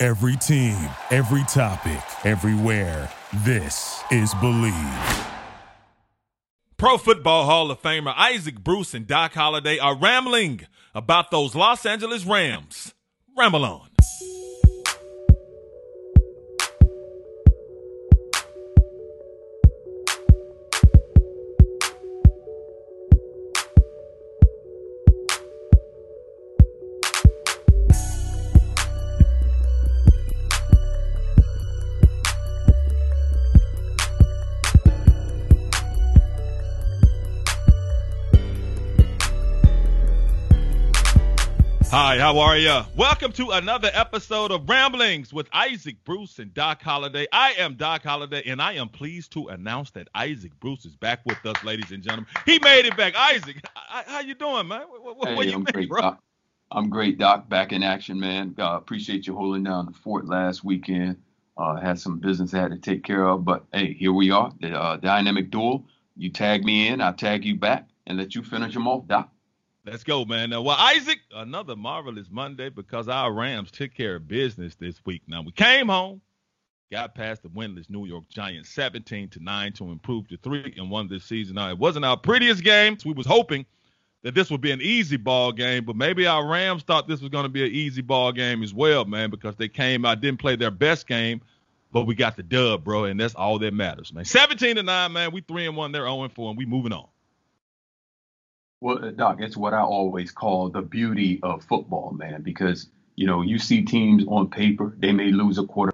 Every team, every topic, everywhere. This is Believe. Pro Football Hall of Famer Isaac Bruce and Doc Holliday are rambling about those Los Angeles Rams. Ramble on. Hi, how are you? Welcome to another episode of Ramblings with Isaac Bruce and Doc Holliday. I am Doc Holliday, and I am pleased to announce that Isaac Bruce is back with us, ladies and gentlemen. He made it back. Isaac, how you doing, man? Where, hey, you I'm been, great, bro? Doc. I'm great, Doc. Back in action, man. Uh, appreciate you holding down the fort last weekend. Uh, had some business I had to take care of, but hey, here we are. The uh, dynamic duel. You tag me in, I'll tag you back, and let you finish them off, Doc. Let's go, man. Now, well, Isaac, another marvelous Monday because our Rams took care of business this week. Now we came home, got past the winless New York Giants, 17 to nine, to improve to three and one this season. Now it wasn't our prettiest game. we was hoping that this would be an easy ball game, but maybe our Rams thought this was going to be an easy ball game as well, man, because they came out didn't play their best game, but we got the dub, bro, and that's all that matters, man. 17 to nine, man. We three and one, they're 0 and four, and we moving on. Well, uh, Doc, it's what I always call the beauty of football, man, because, you know, you see teams on paper, they may lose a quarter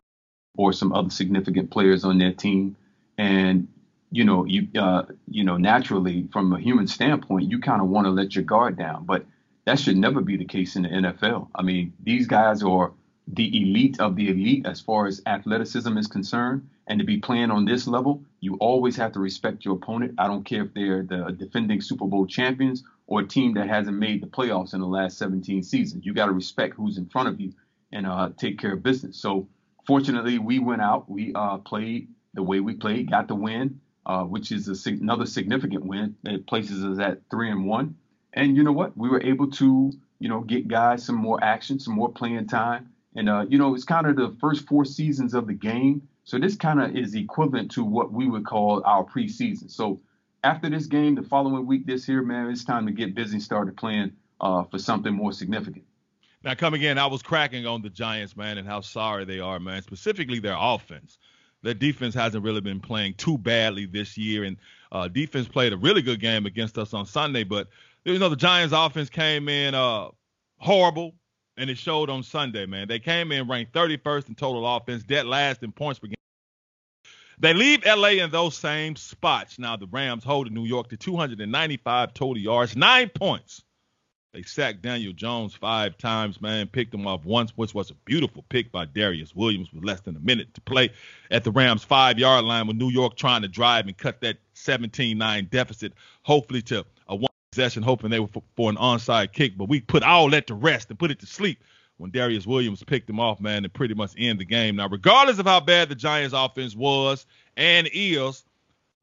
or some other significant players on their team. And, you know, you, uh, you know, naturally from a human standpoint, you kind of want to let your guard down, but that should never be the case in the NFL. I mean, these guys are the elite of the elite as far as athleticism is concerned. And to be playing on this level, you always have to respect your opponent. I don't care if they're the defending Super Bowl champions or a team that hasn't made the playoffs in the last 17 seasons. You got to respect who's in front of you and uh, take care of business. So, fortunately, we went out. We uh, played the way we played, got the win, uh, which is a, another significant win. It places us at three and one. And you know what? We were able to, you know, get guys some more action, some more playing time. And uh, you know, it's kind of the first four seasons of the game so this kind of is equivalent to what we would call our preseason. So after this game, the following week, this year, man, it's time to get busy start playing uh, for something more significant. Now, coming in, I was cracking on the Giants, man, and how sorry they are, man. Specifically, their offense. Their defense hasn't really been playing too badly this year, and uh, defense played a really good game against us on Sunday. But you know, the Giants' offense came in uh, horrible and it showed on Sunday, man. They came in ranked 31st in total offense, dead last in points per game. They leave LA in those same spots. Now the Rams hold New York to 295 total yards, nine points. They sacked Daniel Jones five times, man. Picked him off once, which was a beautiful pick by Darious Williams with less than a minute to play at the Rams' five yard line with New York trying to drive and cut that 17 9 deficit, hopefully to possession, hoping they were for, for, an onside kick. But we put all that to rest and put it to sleep when Darious Williams picked him off, man, and pretty much end the game. Now, regardless of how bad the Giants' offense was and is,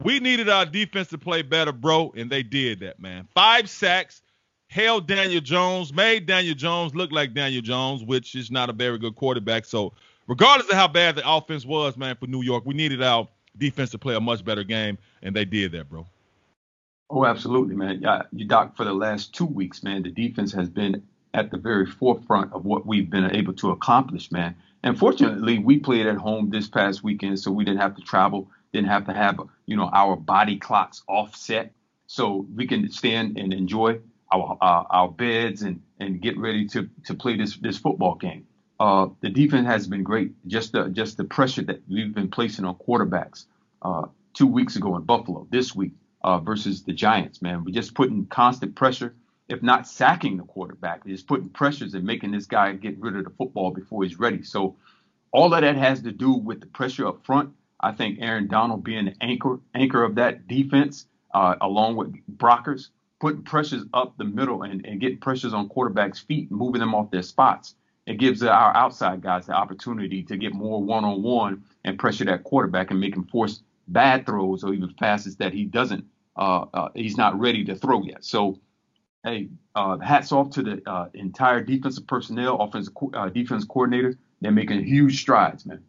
we needed our defense to play better, bro, and they did that, man. Five sacks, held Daniel Jones, made Daniel Jones look like Daniel Jones, which is not a very good quarterback. So, regardless of how bad the offense was, man, for New York, we needed our defense to play a much better game, and they did that, bro. Oh, absolutely, man. Yeah, you doc for the last two weeks, man. The defense has been at the very forefront of what we've been able to accomplish, man. And fortunately, we played at home this past weekend, so we didn't have to travel, didn't have to have, you know, our body clocks offset, so we can stand and enjoy our uh, our beds and and get ready to to play this this football game. Uh, the defense has been great. Just the just the pressure that we've been placing on quarterbacks. Uh, two weeks ago in Buffalo, this week uh, versus the Giants, man. We're just putting constant pressure, if not sacking the quarterback, just putting pressures and making this guy get rid of the football before he's ready. So all of that has to do with the pressure up front. I think Aaron Donald being the anchor anchor of that defense, uh, along with Brockers, putting pressures up the middle and, and getting pressures on quarterbacks' feet, moving them off their spots. It gives our outside guys the opportunity to get more one-on-one and pressure that quarterback and make him force bad throws or even passes that he doesn't, he's not ready to throw yet. So, hey, uh, hats off to the uh, entire defensive personnel, offensive uh, defense coordinator. They're making huge strides, man.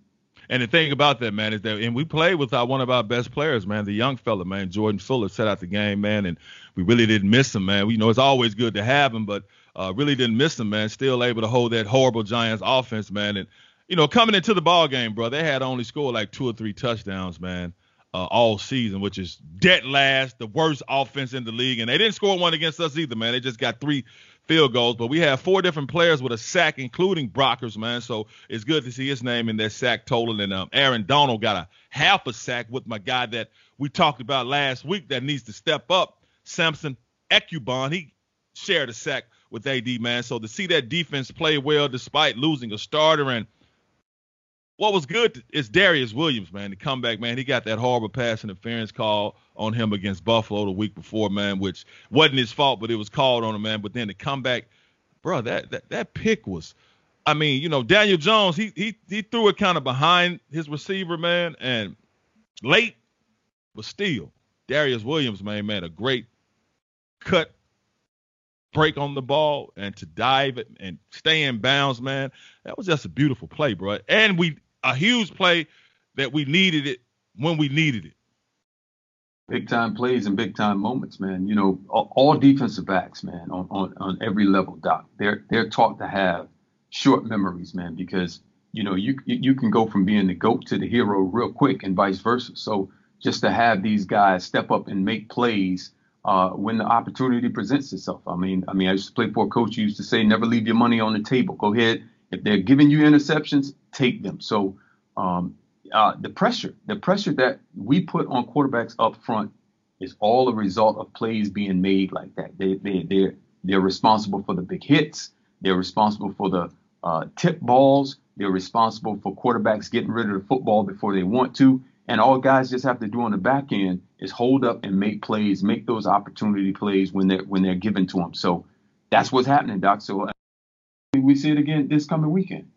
And the thing about that, man, is that and we played with our, one of our best players, man, the young fella, man, Jordan Fuller, set out the game, man, and we really didn't miss him, man. We you know it's always good to have him, but uh, really didn't miss him, man. Still able to hold that horrible Giants offense, man. And you know, coming into the ball game, bro, they had only scored like two or three touchdowns, man, uh, all season, which is dead last, the worst offense in the league. And they didn't score one against us either, man. They just got three field goals. But we have four different players with a sack, including Brockers, man. So it's good to see his name in that sack total. And um, Aaron Donald got a half a sack with my guy that we talked about last week that needs to step up, Samson Ebukam. He shared a sack with AD, man. So to see that defense play well despite losing a starter and what was good is Darious Williams, man, the comeback, man. He got that horrible pass interference call on him against Buffalo the week before, man, which wasn't his fault, but it was called on him, man. But then the comeback, bro, that that, that pick was, I mean, you know, Daniel Jones, he he he threw it kind of behind his receiver, man, and late, but still, Darius Williams, man, man, a great cut break on the ball and to dive it and stay in bounds, man. That was just a beautiful play, bro. And we a huge play that we needed it when we needed it. Big time plays and big time moments, man. You know, all, defensive backs, man, on, on, on every level, Doc. They're they're taught to have short memories, man, because you know you you can go from being the goat to the hero real quick and vice versa. So just to have these guys step up and make plays uh, when the opportunity presents itself. I mean, I mean, I used to play for a coach who used to say, never leave your money on the table. Go ahead. If they're giving you interceptions, take them. So um, uh, the pressure, the pressure that we put on quarterbacks up front is all a result of plays being made like that. They, they, they're, they're responsible for the big hits. They're responsible for the uh, tip balls. They're responsible for quarterbacks getting rid of the football before they want to. And all guys just have to do on the back end is hold up and make plays, make those opportunity plays when they're when they're given to them. So that's what's happening, Doc. So we see it again this coming weekend.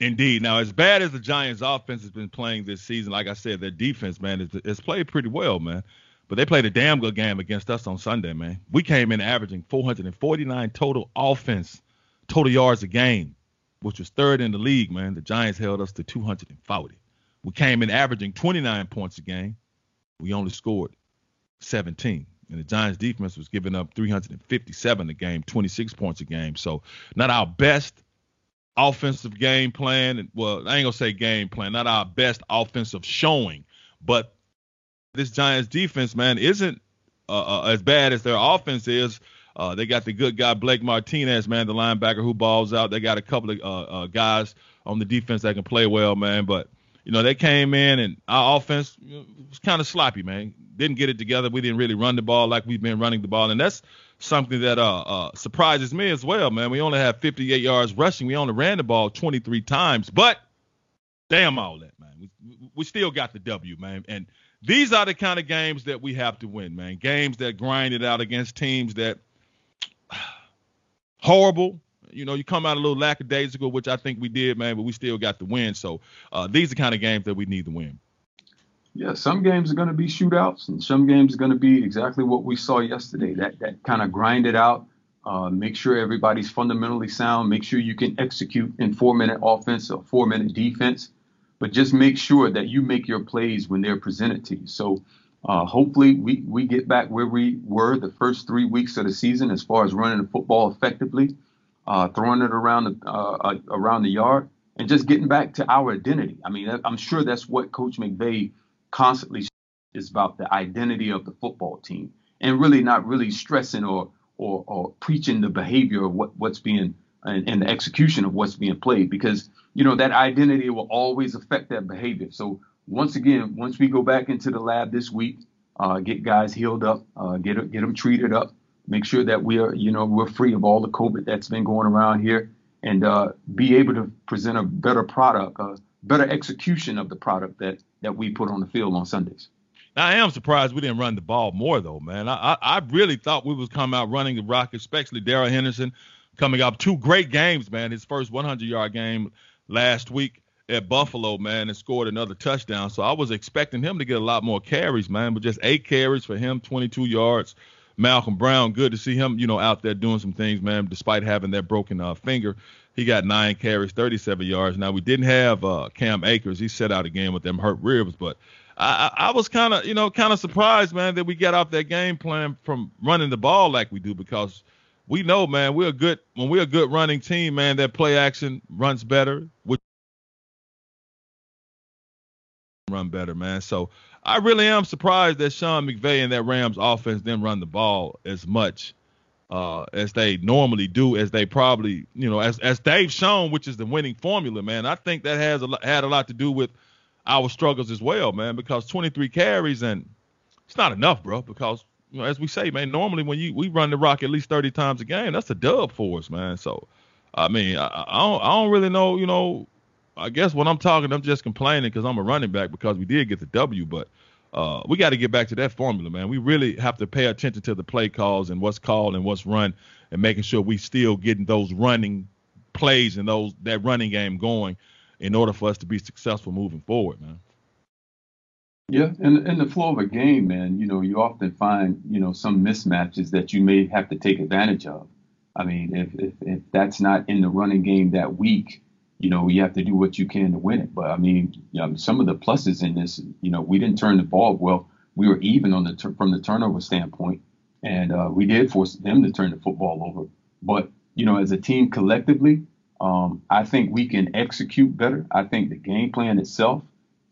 Indeed. Now, as bad as the Giants' offense has been playing this season, like I said, their defense, man, has played pretty well, man. But they played a damn good game against us on Sunday, man. We came in averaging 449 total offense, total yards a game, which was third in the league, man. The Giants held us to 240. We came in averaging 29 points a game. We only scored 17. And the Giants defense was giving up 357 a game, 26 points a game. So not our best offensive game plan. Well, I ain't gonna say game plan, not our best offensive showing, but this Giants defense, man, isn't uh, uh, as bad as their offense is. Uh, they got the good guy Blake Martinez, man, the linebacker who balls out. They got a couple of uh, uh, guys on the defense that can play well, man. But you know, they came in and our offense was kind of sloppy, man. Didn't get it together. We didn't really run the ball like we've been running the ball, and that's something that uh, uh, surprises me as well, man. We only have 58 yards rushing. We only ran the ball 23 times, but damn all that, man. We, we still got the W, man. And these are the kind of games that we have to win, man. Games that grind it out against teams that horrible, you know, you come out a little lackadaisical, which I think we did, man, but we still got the win. So uh, these are the kind of games that we need to win. Yeah, some games are going to be shootouts, and some games are going to be exactly what we saw yesterday. That that kind of grind it out. Uh, make sure everybody's fundamentally sound. Make sure you can execute in four-minute offense or four-minute defense, but just make sure that you make your plays when they're presented to you. So uh, hopefully we we get back where we were the first three weeks of the season as far as running the football effectively uh, throwing it around the uh, uh, around the yard, and just getting back to our identity. I mean, I'm sure that's what Coach McVay constantly is about the identity of the football team, and really not really stressing or or, or preaching the behavior of what, what's being and, and the execution of what's being played, because you know that identity will always affect that behavior. So once again, once we go back into the lab this week, uh, get guys healed up, uh, get get them treated up, make sure that we are, you know, we're free of all the COVID that's been going around here, and uh, be able to present a better product, a better execution of the product that that we put on the field on Sundays. I am surprised we didn't run the ball more though, man. I I, I really thought we was coming out running the rock, especially Darrell Henderson coming up two great games, man. His first 100 yard game last week at Buffalo, man, and scored another touchdown. So I was expecting him to get a lot more carries, man, but just eight carries for him, 22 yards. Malcolm Brown, good to see him, you know, out there doing some things, man, despite having that broken uh, finger. He got nine carries, 37 yards. Now, we didn't have uh, Cam Akers. He set out a game with them hurt ribs, but I, I was kind of, you know, kind of surprised, man, that we got off that game plan from running the ball like we do because we know, man, we're a good when we're a good running team, man. That play action runs better, which run better, man. So I really am surprised that Sean McVay and that Rams offense didn't run the ball as much uh, as they normally do, as they probably, you know, as as they've shown, which is the winning formula, man. I think that has a, had a lot to do with our struggles as well, man. Because 23 carries and it's not enough, bro. Because you know, as we say, man, normally when you we run the rock at least 30 times a game, that's a dub for us, man. So, I mean, I, I don't I don't really know, you know, I guess when I'm talking, I'm just complaining because I'm a running back because we did get the W, but uh, we got to get back to that formula, man. We really have to pay attention to the play calls and what's called and what's run, and making sure we still getting those running plays and those that running game going in order for us to be successful moving forward, man. Yeah, in in the flow of a game, man, you know, you often find you know some mismatches that you may have to take advantage of. I mean, if if, if that's not in the running game that week, you know, you have to do what you can to win it. But I mean, you know, some of the pluses in this, you know, we didn't turn the ball well. We were even on the from the turnover standpoint, and uh, we did force them to turn the football over. But you know, as a team collectively, um, I think we can execute better. I think the game plan itself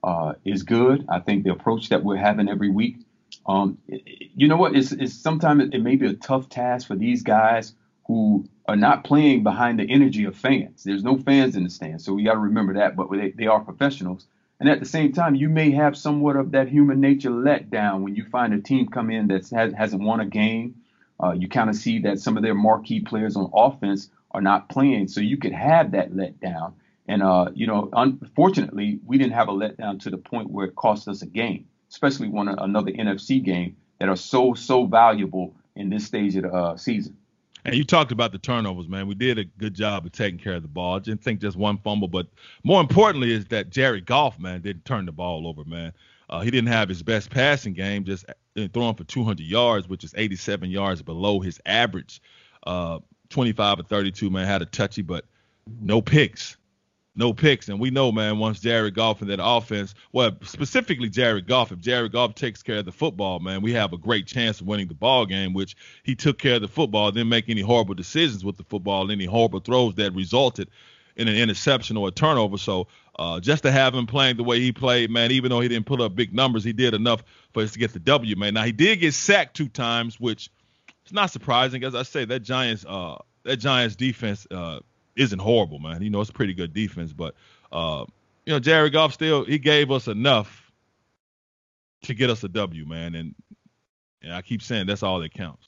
uh, is good. I think the approach that we're having every week. Um, you know what? It's, it's sometimes it may be a tough task for these guys who are not playing behind the energy of fans. There's no fans in the stands, so we got to remember that. But they, they are professionals, and at the same time, you may have somewhat of that human nature letdown when you find a team come in that has, hasn't won a game. Uh, you kind of see that some of their marquee players on offense are not playing, so you could have that letdown. And uh, you know, unfortunately, we didn't have a letdown to the point where it cost us a game, especially one another NFC game that are so so valuable in this stage of the uh, season. And you talked about the turnovers, man. We did a good job of taking care of the ball. I didn't think just one fumble, but more importantly is that Jared Goff, man, didn't turn the ball over, man. Uh, he didn't have his best passing game, just uh, throwing for 200 yards, which is 87 yards below his average. Uh, 25 or 32, man, had a touchy, but no picks no picks. And we know, man, once Jared Goff in that offense, well, specifically Jared Goff, if Jared Goff takes care of the football, man, we have a great chance of winning the ball game, which he took care of the football, didn't make any horrible decisions with the football, any horrible throws that resulted in an interception or a turnover. So uh, just to have him playing the way he played, man, even though he didn't put up big numbers, he did enough for us to get the W, man. Now he did get sacked two times, which it's not surprising. As I say, that Giants uh, that Giants defense uh, isn't horrible, man. You know, it's a pretty good defense, but uh, you know, Jared Goff still he gave us enough to get us a W, man. And, and I keep saying that's all that counts.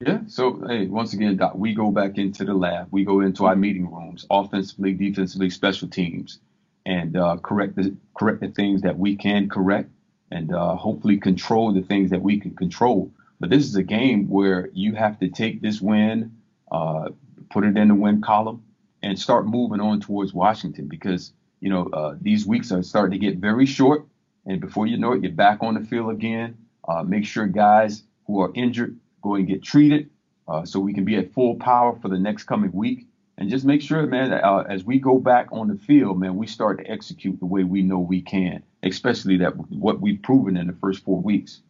Yeah. So hey, once again, Doc, we go back into the lab. We go into our meeting rooms, offensively, defensively, special teams, and uh, correct the correct the things that we can correct, and uh, hopefully control the things that we can control. But this is a game where you have to take this win, uh, put it in the win column, and start moving on towards Washington because you know uh, these weeks are starting to get very short, and before you know it, you're back on the field again. Uh, make sure guys who are injured go and get treated uh, so we can be at full power for the next coming week. And just make sure, man, that uh, as we go back on the field, man, we start to execute the way we know we can, especially that what we've proven in the first four weeks.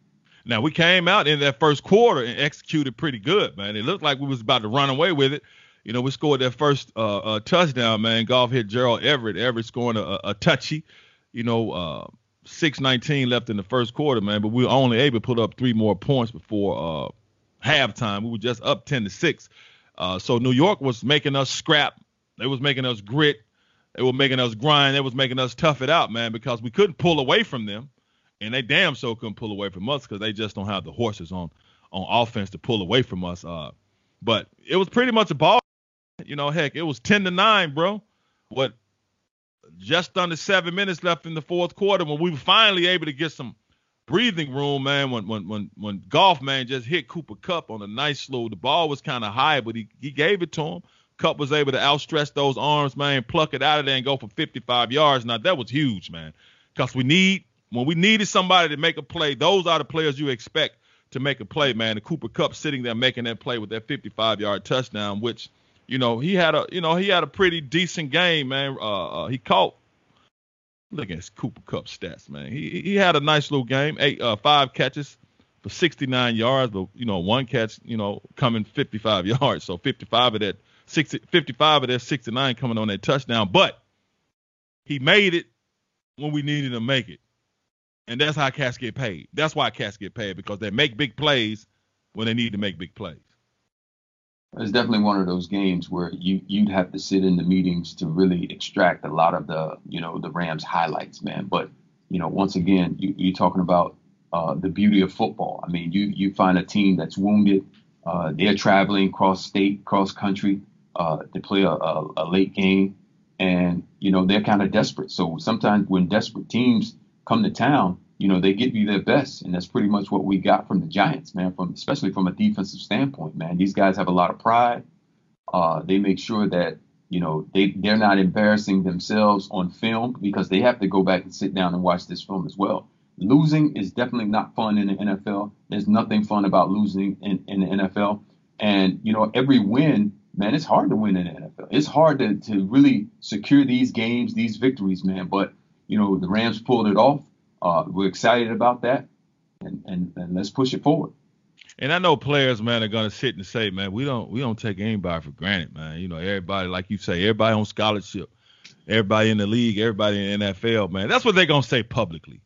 Now we came out in that first quarter and executed pretty good, man. It looked like we was about to run away with it. You know, we scored that first uh, uh, touchdown, man. Goff hit Gerald Everett. Everett scoring a, a touchy. You know, uh, 6:19 left in the first quarter, man. But we were only able to put up three more points before uh, halftime. We were just up 10 to six. Uh, so New York was making us scrap. They was making us grit. They were making us grind. They was making us tough it out, man, because we couldn't pull away from them, and they damn so couldn't pull away from us because they just don't have the horses on on offense to pull away from us. Uh, but it was pretty much a ball you know, heck, it was ten to nine, bro. What just under seven minutes left in the fourth quarter when we were finally able to get some breathing room, man. When when when when Goff man just hit Cooper Kupp on a nice slow, the ball was kind of high, but he he gave it to him. Kupp was able to outstretch those arms, man, pluck it out of there and go for 55 yards. Now that was huge, man, because we need when we needed somebody to make a play, those are the players you expect to make a play, man. The Cooper Kupp sitting there making that play with that 55-yard touchdown, which you know he had a you know he had a pretty decent game, man. Uh, uh, he caught. Look at his Cooper Kupp stats, man. He he had a nice little game, eight uh, five catches for 69 yards, but you know one catch, you know, coming 55 yards, so 55 of that 60, 55 of that 69 coming on that touchdown, but he made it when we needed to make it. And that's how cats get paid. That's why cats get paid because they make big plays when they need to make big plays. It's definitely one of those games where you you'd have to sit in the meetings to really extract a lot of the you know the Rams highlights, man. But you know, once again, you, you're talking about uh, the beauty of football. I mean, you you find a team that's wounded, uh, they're traveling cross state, cross country uh, to play a, a, a late game, and you know they're kind of desperate. So sometimes when desperate teams come to town, you know, they give you their best. And that's pretty much what we got from the Giants, man, from especially from a defensive standpoint, man. These guys have a lot of pride. Uh, they make sure that, you know, they, they're not embarrassing themselves on film because they have to go back and sit down and watch this film as well. Losing is definitely not fun in the NFL. There's nothing fun about losing in, in the NFL. And, you know, every win, man, it's hard to win in the NFL. It's hard to, to really secure these games, these victories, man. But you know, the Rams pulled it off. Uh, we're excited about that, and, and and let's push it forward. And I know players, man, are gonna sit and say, man, we don't we don't take anybody for granted, man. You know, everybody, like you say, everybody on scholarship, everybody in the league, everybody in the NFL, man. That's what they're gonna say publicly.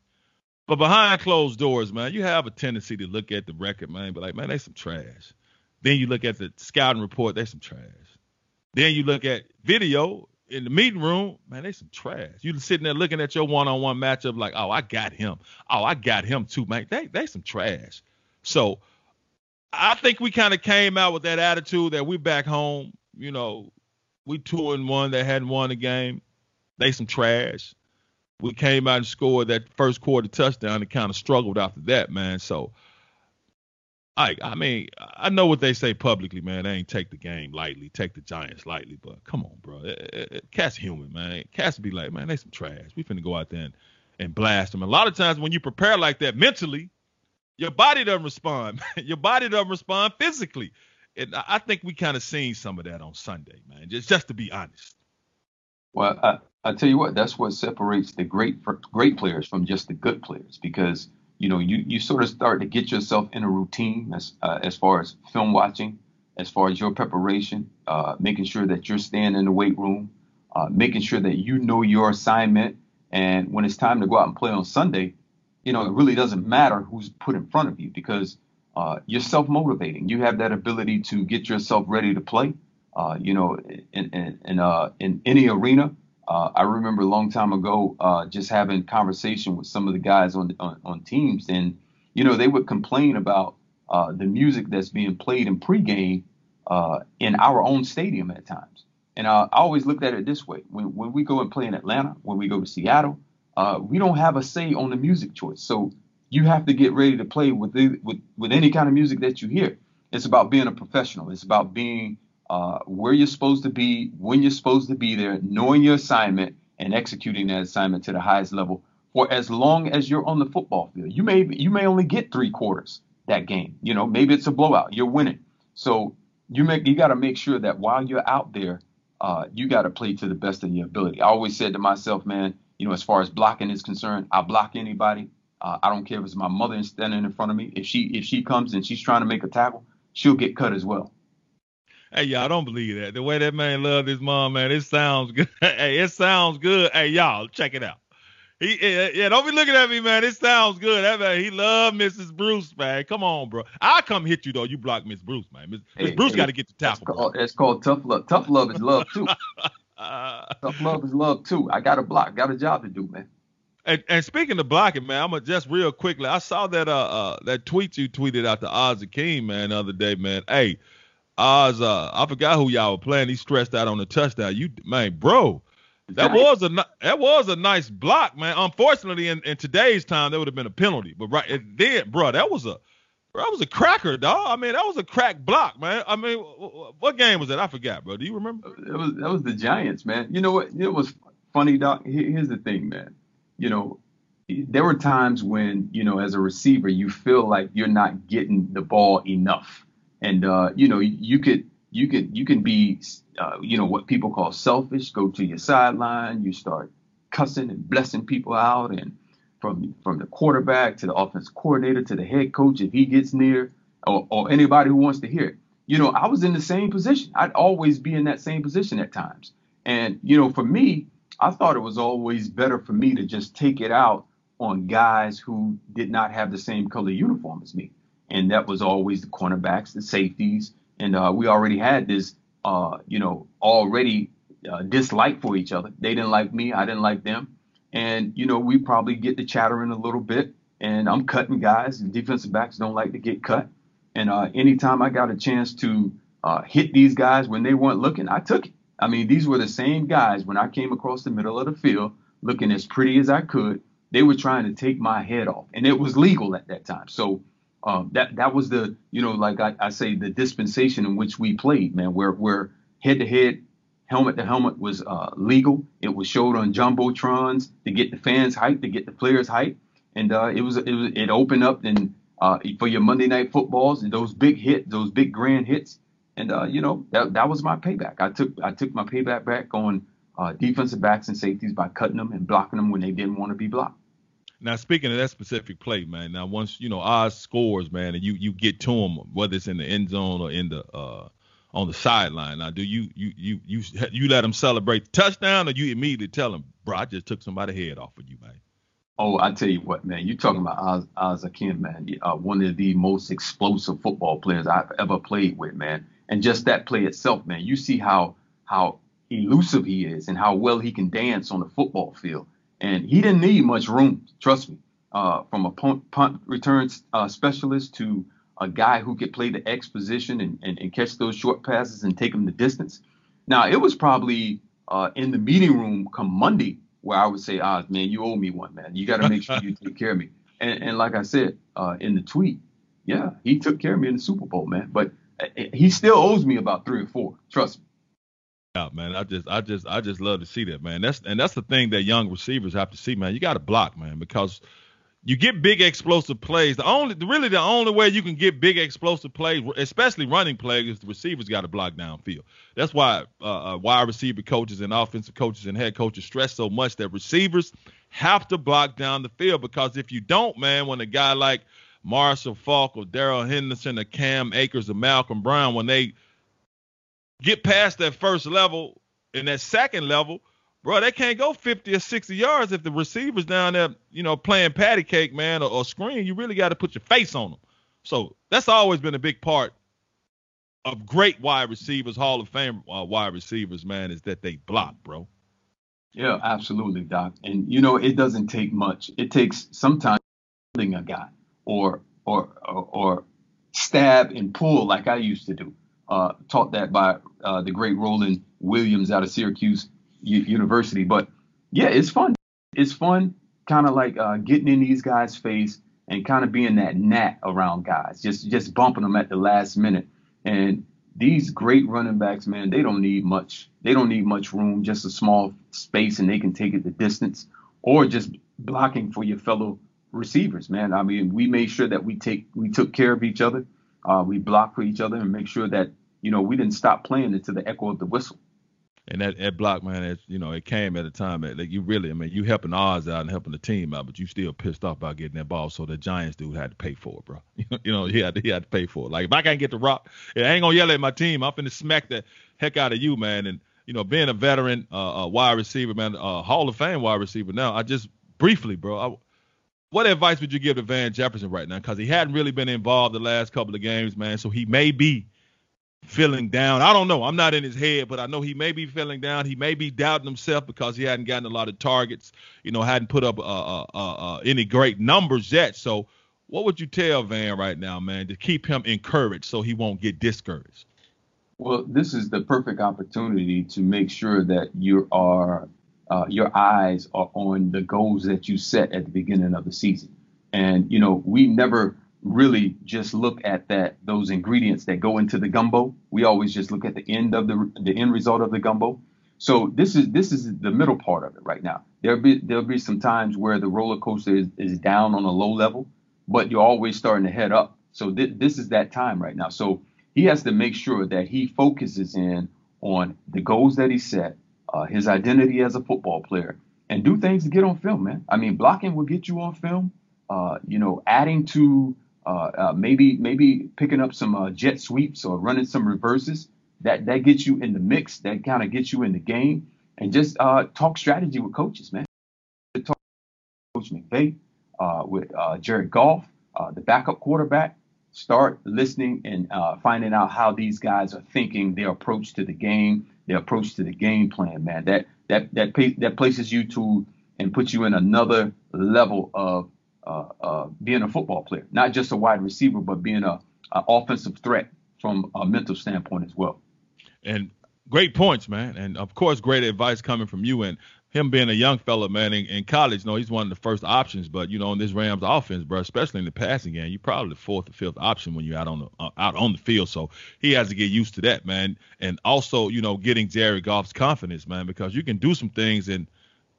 But behind closed doors, man, you have a tendency to look at the record, man, but like, man, they some trash. Then you look at the scouting report, they some trash. Then you look at video, in the meeting room, man, they some trash. You sitting there looking at your one-on-one matchup like, oh, I got him. Oh, I got him too, man. They they some trash. So I think we kind of came out with that attitude that we back home. You know, we two and one that hadn't won a game. They some trash. We came out and scored that first quarter touchdown and kind of struggled after that, man. So I I mean, I know what they say publicly, man. They ain't take the game lightly, take the Giants lightly, but come on, bro. It, it, it, Cat's human, man. Cat's be like, man, they some trash. We finna go out there and, and blast them. A lot of times when you prepare like that mentally, your body doesn't respond. your body doesn't respond physically. And I think we kind of seen some of that on Sunday, man. Just just to be honest. Well, I, I tell you what, that's what separates the great great players from just the good players because – you know, you, you sort of start to get yourself in a routine as, uh, as far as film watching, as far as your preparation, uh, making sure that you're staying in the weight room, uh, making sure that you know your assignment. And when it's time to go out and play on Sunday, you know, it really doesn't matter who's put in front of you because uh, you're self motivating. You have that ability to get yourself ready to play. Uh, you know, in in in, uh, in any arena, uh, I remember a long time ago uh, just having conversation with some of the guys on, on, on teams, and you know they would complain about uh, the music that's being played in pregame uh, in our own stadium at times. And I, always looked at it this way: when when we go and play in Atlanta, when we go to Seattle, uh, we don't have a say on the music choice. So you have to get ready to play with, the, with with any kind of music that you hear. It's about being a professional. It's about being uh, where you're supposed to be, when you're supposed to be there, knowing your assignment, and executing that assignment to the highest level for as long as you're on the football field. You may you may only get three quarters that game. You know, maybe it's a blowout. You're winning, so you make you got to make sure that while you're out there, uh, you got to play to the best of your ability. I always said to myself, man, you know, as far as blocking is concerned, I block anybody. Uh, I don't care if it's my mother standing in front of me. If she if she comes and she's trying to make a tackle, she'll get cut as well. Hey, y'all don't believe that. The way that man loved his mom, man, it sounds good. hey, it sounds good. Hey, y'all, check it out. He, yeah, don't be looking at me, man. It sounds good. That man, he loved Mrs. Bruce, man. Come on, bro. I'll come hit you though. You block Miss Bruce, man. Miss, hey, Bruce hey, got to get the tackle. It's called, it's called tough love. Tough love is love too. tough love is love too. I got a block. Got a job to do, man. And, and speaking of blocking, man, I'm gonna just real quickly. I saw that uh, uh that tweet you tweeted out to Az Hakim, man, the other day, man. Hey, Az, uh, I forgot who y'all were playing. He stressed out on the touchdown. You man, bro, That was a that was a nice block, man. Unfortunately, in, in today's time, that would have been a penalty. But right then, bro, that was a that was a cracker, dog. I mean, that was a crack block, man. I mean, what game was that? I forgot, bro. Do you remember? It was that was the Giants, man. You know what? It was funny, doc. Here's the thing, man. You know, there were times when you know, as a receiver, you feel like you're not getting the ball enough, and uh, you know, you could you could you can be, uh, you know, what people call selfish. Go to your sideline, you start cussing and blessing people out, and from from the quarterback to the offense coordinator to the head coach if he gets near or, or anybody who wants to hear it. You know, I was in the same position. I'd always be in that same position at times. And, you know, for me, I thought it was always better for me to just take it out on guys who did not have the same color uniform as me. And that was always the cornerbacks, the safeties. And uh, we already had this, uh, you know, already uh, dislike for each other. They didn't like me. I didn't like them. And, you know, we probably get the chattering a little bit. And I'm cutting guys. And defensive backs don't like to get cut. And uh, anytime I got a chance to uh, hit these guys when they weren't looking, I took it. I mean, these were the same guys when I came across the middle of the field looking as pretty as I could. They were trying to take my head off, and it was legal at that time. So um, that that was the you know like I, I say the dispensation in which we played, man, where where head to head helmet to helmet was uh, legal. It was showed on jumbotrons to get the fans hype, to get the players hype, and uh, it was it was it opened up and uh, for your Monday night footballs and those big hits, those big grand hits, and uh, you know that that was my payback. I took I took my payback back on uh, defensive backs and safeties by cutting them and blocking them when they didn't want to be blocked. Now, speaking of that specific play, man. Now, once you know Az scores, man, and you you get to him, whether it's in the end zone or in the uh, on the sideline. Now, do you you you you you let him celebrate the touchdown, or you immediately tell him, bro, I just took somebody's head off of you, man? Oh, I tell you what, man, you're talking about Az, Az Hakim, man, uh, one of the most explosive football players I've ever played with, man. And just that play itself, man, you see how how elusive he is and how well he can dance on the football field. And he didn't need much room, trust me. Uh, from a punt, punt return uh, specialist to a guy who could play the X position and, and, and catch those short passes and take them the distance. Now, it was probably uh, in the meeting room come Monday where I would say, ah, man, you owe me one, man. You got to make sure you take care of me. And, and like I said uh, in the tweet, yeah, he took care of me in the Super Bowl, man. But uh, he still owes me about three or four. Trust me. Yeah, man. I just, I just, I just love to see that, man. That's and that's the thing that young receivers have to see, man. You got to block, man, because – you get big explosive plays. The only, really, the only way you can get big explosive plays, especially running plays, is the receivers got to block downfield. That's why uh, uh, wide receiver coaches and offensive coaches and head coaches stress so much that receivers have to block down the field because if you don't, man, when a guy like Marshall Faulk or Darrell Henderson or Cam Akers or Malcolm Brown, when they get past that first level and that second level – bro, they can't go 50 or 60 yards if the receivers down there, you know, playing patty cake, man, or, or screen. You really got to put your face on them. So that's always been a big part of great wide receivers, Hall of Fame uh, wide receivers, man, is that they block, bro. Yeah, absolutely, Doc. And you know, it doesn't take much. It takes sometimes a guy or or or, or stab and pull like I used to do. Uh, taught that by uh, the great Roland Williams out of Syracuse U- university. But yeah, it's fun. It's fun, kind of like uh, getting in these guys' face and kind of being that gnat around guys, just just bumping them at the last minute. And these great running backs, man, they don't need much. They don't need much room, just a small space, and they can take it the distance, or just blocking for your fellow receivers, man. I mean, we made sure that we take we took care of each other. Uh, we blocked for each other and make sure that you know we didn't stop playing until the echo of the whistle and that, that block, man, it, you know, it came at a time that like you really, I mean, you helping Az out and helping the team out, but you still pissed off about getting that ball. So the Giants dude had to pay for it, bro. you know, he had to, he had to pay for it. Like if I can't get the rock, I ain't gonna yell at my team. I'm finna smack the heck out of you, man. And you know, being a veteran, uh, wide receiver, man, uh, Hall of Fame wide receiver. Now, I just briefly, bro, what advice would you give to Van Jefferson right now? Because he hadn't really been involved the last couple of games, man. So he may be feeling down. I don't know. I'm not in his head, but I know he may be feeling down. He may be doubting himself because he hadn't gotten a lot of targets, you know, hadn't put up uh, uh, uh, uh, any great numbers yet. So, what would you tell Van right now, man, to keep him encouraged so he won't get discouraged? Well, this is the perfect opportunity to make sure that you are uh, your eyes are on the goals that you set at the beginning of the season. And you know, we never really just look at that those ingredients that go into the gumbo. We always just look at the end of the the end result of the gumbo. So this is this is the middle part of it right now. There'll be there'll be some times where the roller coaster is, is down on a low level, but you're always starting to head up. So th- this is that time right now. So he has to make sure that he focuses in on the goals that he set, uh, his identity as a football player, and do things to get on film, man. I mean, blocking will get you on film. Uh, you know, adding to uh, uh, maybe maybe picking up some uh, jet sweeps or running some reverses. That that gets you in the mix. That kind of gets you in the game. And just uh, talk strategy with coaches, man. Talk with Coach McVay, uh, with Jared Goff, the backup quarterback. Start listening and finding out how these guys are thinking, their approach to the game, their approach to the game plan, man. That that that that places you to and puts you in another level of uh, uh, being a football player, not just a wide receiver, but being a, a, offensive threat from a mental standpoint as well. And great points, man. And of course, great advice coming from you. And him being a young fella, man, in, in college, no, he's one of the first options. But you know, in this Rams offense, bro, especially in the passing game, you're probably the fourth or fifth option when you're out on the uh, out on the field. So he has to get used to that, man. And also, you know, getting Jared Goff's confidence, man, because you can do some things in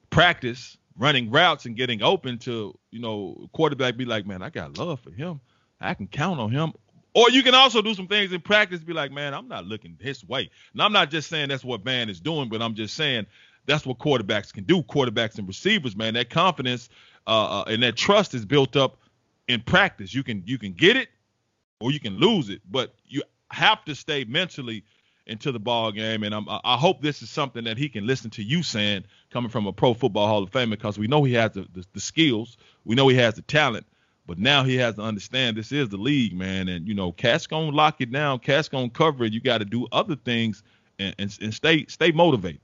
practice running routes and getting open to, you know, quarterback be like, man, I got love for him. I can count on him. Or you can also do some things in practice, be like, man, I'm not looking his way. And I'm not just saying that's what Van is doing, but I'm just saying that's what quarterbacks can do. Quarterbacks and receivers, man, that confidence uh, uh, and that trust is built up in practice. You can you can get it or you can lose it, but you have to stay mentally into the ball game. And I'm, I hope this is something that he can listen to you saying coming from a Pro Football Hall of Famer because we know he has the, the, the skills, we know he has the talent, but now he has to understand this is the league, man. And you know, Cat's lock it down, Cat's cover it. You got to do other things and, and, and stay stay motivated.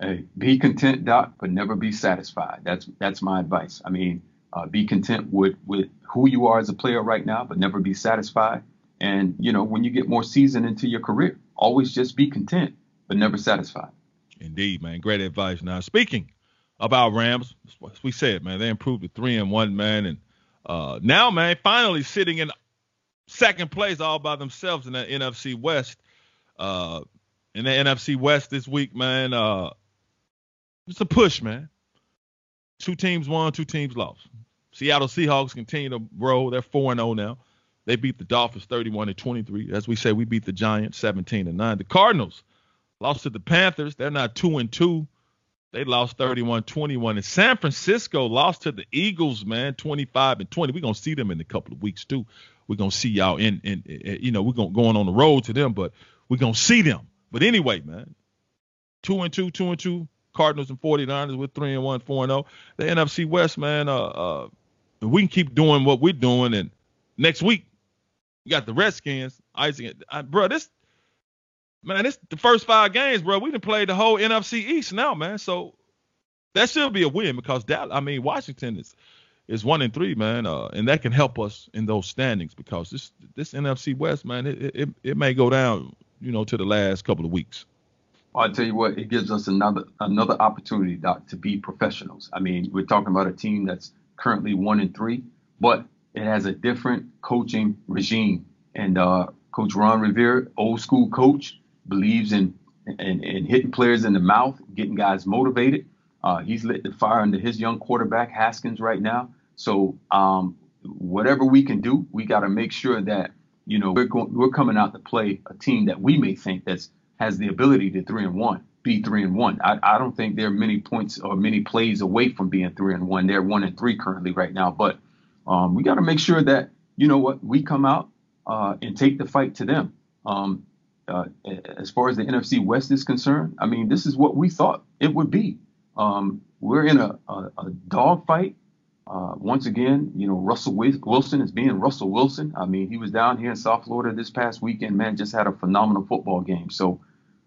Hey, be content, Doc, but never be satisfied. That's that's my advice. I mean, uh, be content with with who you are as a player right now, but never be satisfied. And you know, when you get more season into your career, always just be content, but never satisfied. Indeed, man. Great advice. Now, speaking about Rams, as we said, man, they improved to three and one, man, and uh, now, man, finally sitting in second place all by themselves in the NFC West. Uh, in the NFC West this week, man, uh, it's a push, man. Two teams won, two teams lost. Seattle Seahawks continue to roll. They're 4 0 now. They beat the Dolphins 31 to 23. As we say, we beat the Giants 17 to 9. The Cardinals lost to the Panthers. They're not 2 and 2. They lost 31-21. And San Francisco lost to the Eagles, man, 25 and 20. We're gonna see them in a couple of weeks too. We're gonna see y'all in, in, in you know, we're gonna going on the road to them, but we're gonna see them. But anyway, man, two and two, two and two. Cardinals and 49ers with three and one, four and zero. The NFC West, man, uh, uh, we can keep doing what we're doing, and next week you got the Redskins. Isaac, I, bro, this man, this the first five games, bro. We done played the whole NFC East now, man. So that should be a win because that I mean Washington is is one and three, man, uh, and that can help us in those standings because this this NFC West, man, it, it it may go down, you know, to the last couple of weeks. I tell you what, it gives us another another opportunity, Doc, to be professionals. I mean, we're talking about a team that's currently one and three, but it has a different coaching regime. And uh, Coach Ron Rivera, old school coach, believes in, in, in hitting players in the mouth, getting guys motivated. Uh, he's lit the fire under his young quarterback Haskins right now. So um, whatever we can do, we got to make sure that you know we're going, we're coming out to play a team that we may think that's has the ability to three and one, be three and one. I, I don't think they're many points or many plays away from being three and one. They're one and three currently right now, but um, we got to make sure that you know what we come out uh, and take the fight to them. Um, uh, as far as the NFC West is concerned, I mean, this is what we thought it would be. Um, we're in a, a, a dogfight. Uh, once again, you know, Russell Wilson is being Russell Wilson. I mean, he was down here in South Florida this past weekend, man, just had a phenomenal football game. So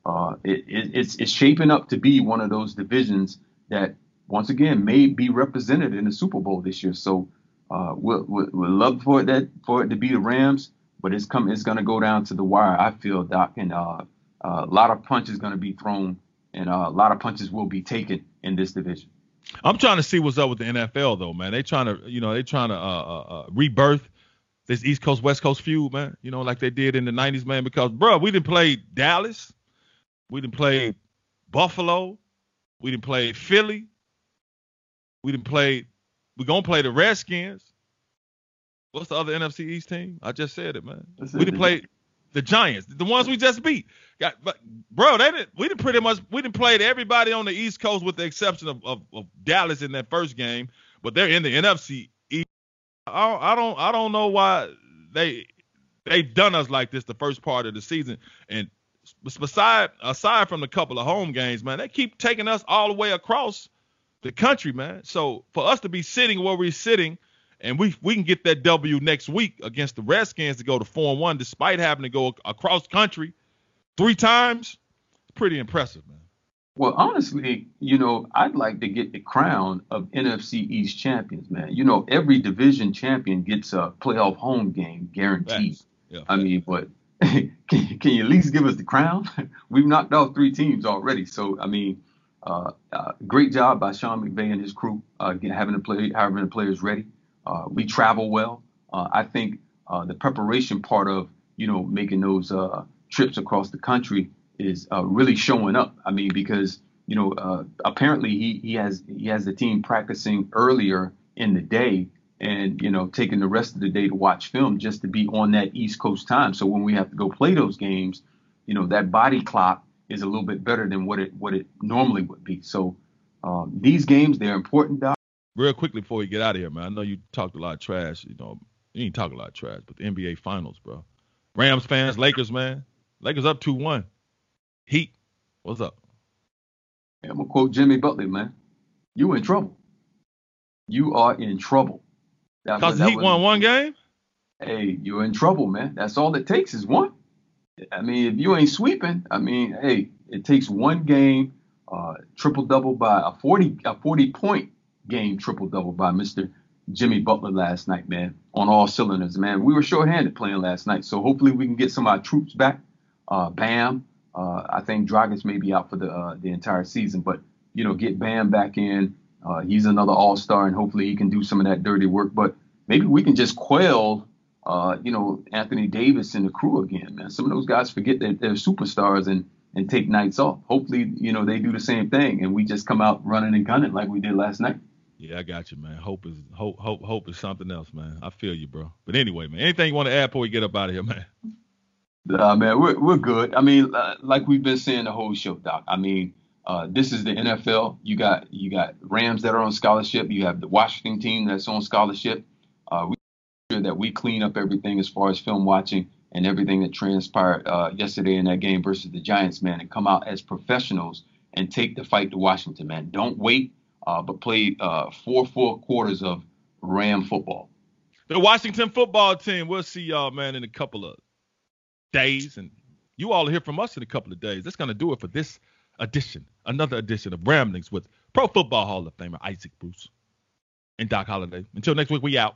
uh, it, it, it's, it's shaping up to be one of those divisions that, once again, may be represented in the Super Bowl this year. So uh, we'll, we'll, we'll, love for it that for it to be the Rams, but it's it's going to go down to the wire. I feel Doc, and uh, uh, a lot of punches going to be thrown and uh, a lot of punches will be taken in this division. I'm trying to see what's up with the NFL though, man. They trying to, you know, they trying to uh, uh, uh, rebirth this East Coast West Coast feud, man. You know, like they did in the '90s, man. Because, bro, we didn't play Dallas, we didn't play Buffalo, we didn't play Philly, we didn't play. We gonna play the Redskins. What's the other NFC East team? I just said it, man. we didn't play the Giants, the ones we just beat. Got, but bro, they didn't. We didn't pretty much. We didn't play everybody on the East Coast with the exception of, of, of Dallas in that first game. But they're in the NFC East. I, I don't. I don't know why they they've done us like this the first part of the season. And beside aside from the couple of home games, man, they keep taking us all the way across the country, man. So for us to be sitting where we're sitting and we we can get that W next week against the Redskins to go to four and one, despite having to go across country three times. It's pretty impressive, man. Well, honestly, you know, I'd like to get the crown of NFC East champions, man. You know, every division champion gets a playoff home game guaranteed. Yeah. I mean, but can, can you at least give us the crown? We've knocked off three teams already. So, I mean, uh, uh, great job by Sean McVay and his crew uh, having the play, having the players ready. Uh, we travel well. Uh, I think uh, the preparation part of you know making those trips across the country is really showing up. I mean, because you know apparently he he has he has the team practicing earlier in the day and you know taking the rest of the day to watch film just to be on that East Coast time. So when we have to go play those games, you know that body clock is a little bit better than what it what it normally would be. So um, these games they're important, Doc real quickly before we get out of here, man. I know you talked a lot of trash. You know, you ain't talk a lot of trash, but the NBA Finals, bro. Rams fans, Lakers, man. Lakers up two one. Heat, what's up? I'm gonna quote Jimmy Butler, man. You in trouble. You are in trouble. Because Heat was, won one game. Hey, you're in trouble, man. That's all it takes is one. I mean, if you ain't sweeping, I mean, hey, it takes one game, uh, triple double by a 40 a 40 point game triple double by Mr. Jimmy Butler last night, man, on all cylinders, man. We were shorthanded playing last night, so hopefully we can get some of our troops back. Uh, Bam, uh, I think Dragic may be out for the uh, the entire season, but you know, get Bam back in. Uh, he's another All Star, and hopefully he can do some of that dirty work. But maybe we can just quell, uh, you know, Anthony Davis and the crew again, man. Some of those guys forget that they're superstars and and take nights off. Hopefully, you know, they do the same thing, and we just come out running and gunning like we did last night. Yeah, I got you, man. Hope is hope hope hope is something else, man. I feel you, bro. But anyway, man, anything you want to add before we get up out of here, man? Nah, man, we're we're good. I mean, uh, like we've been saying the whole show, Doc. I mean, uh, this is the NFL. You got you got Rams that are on scholarship. You have the Washington team that's on scholarship. Uh, we sure that we clean up everything as far as film watching and everything that transpired uh, yesterday in that game versus the Giants, man, and come out as professionals and take the fight to Washington, man. Don't wait uh, but played uh, four full quarters of Ram football. The Washington football team. We'll see y'all, man, in a couple of days, and you all hear from us in a couple of days. That's gonna do it for this edition, another edition of Ramblings with Pro Football Hall of Famer Isaac Bruce and Doc Holliday. Until next week, we out.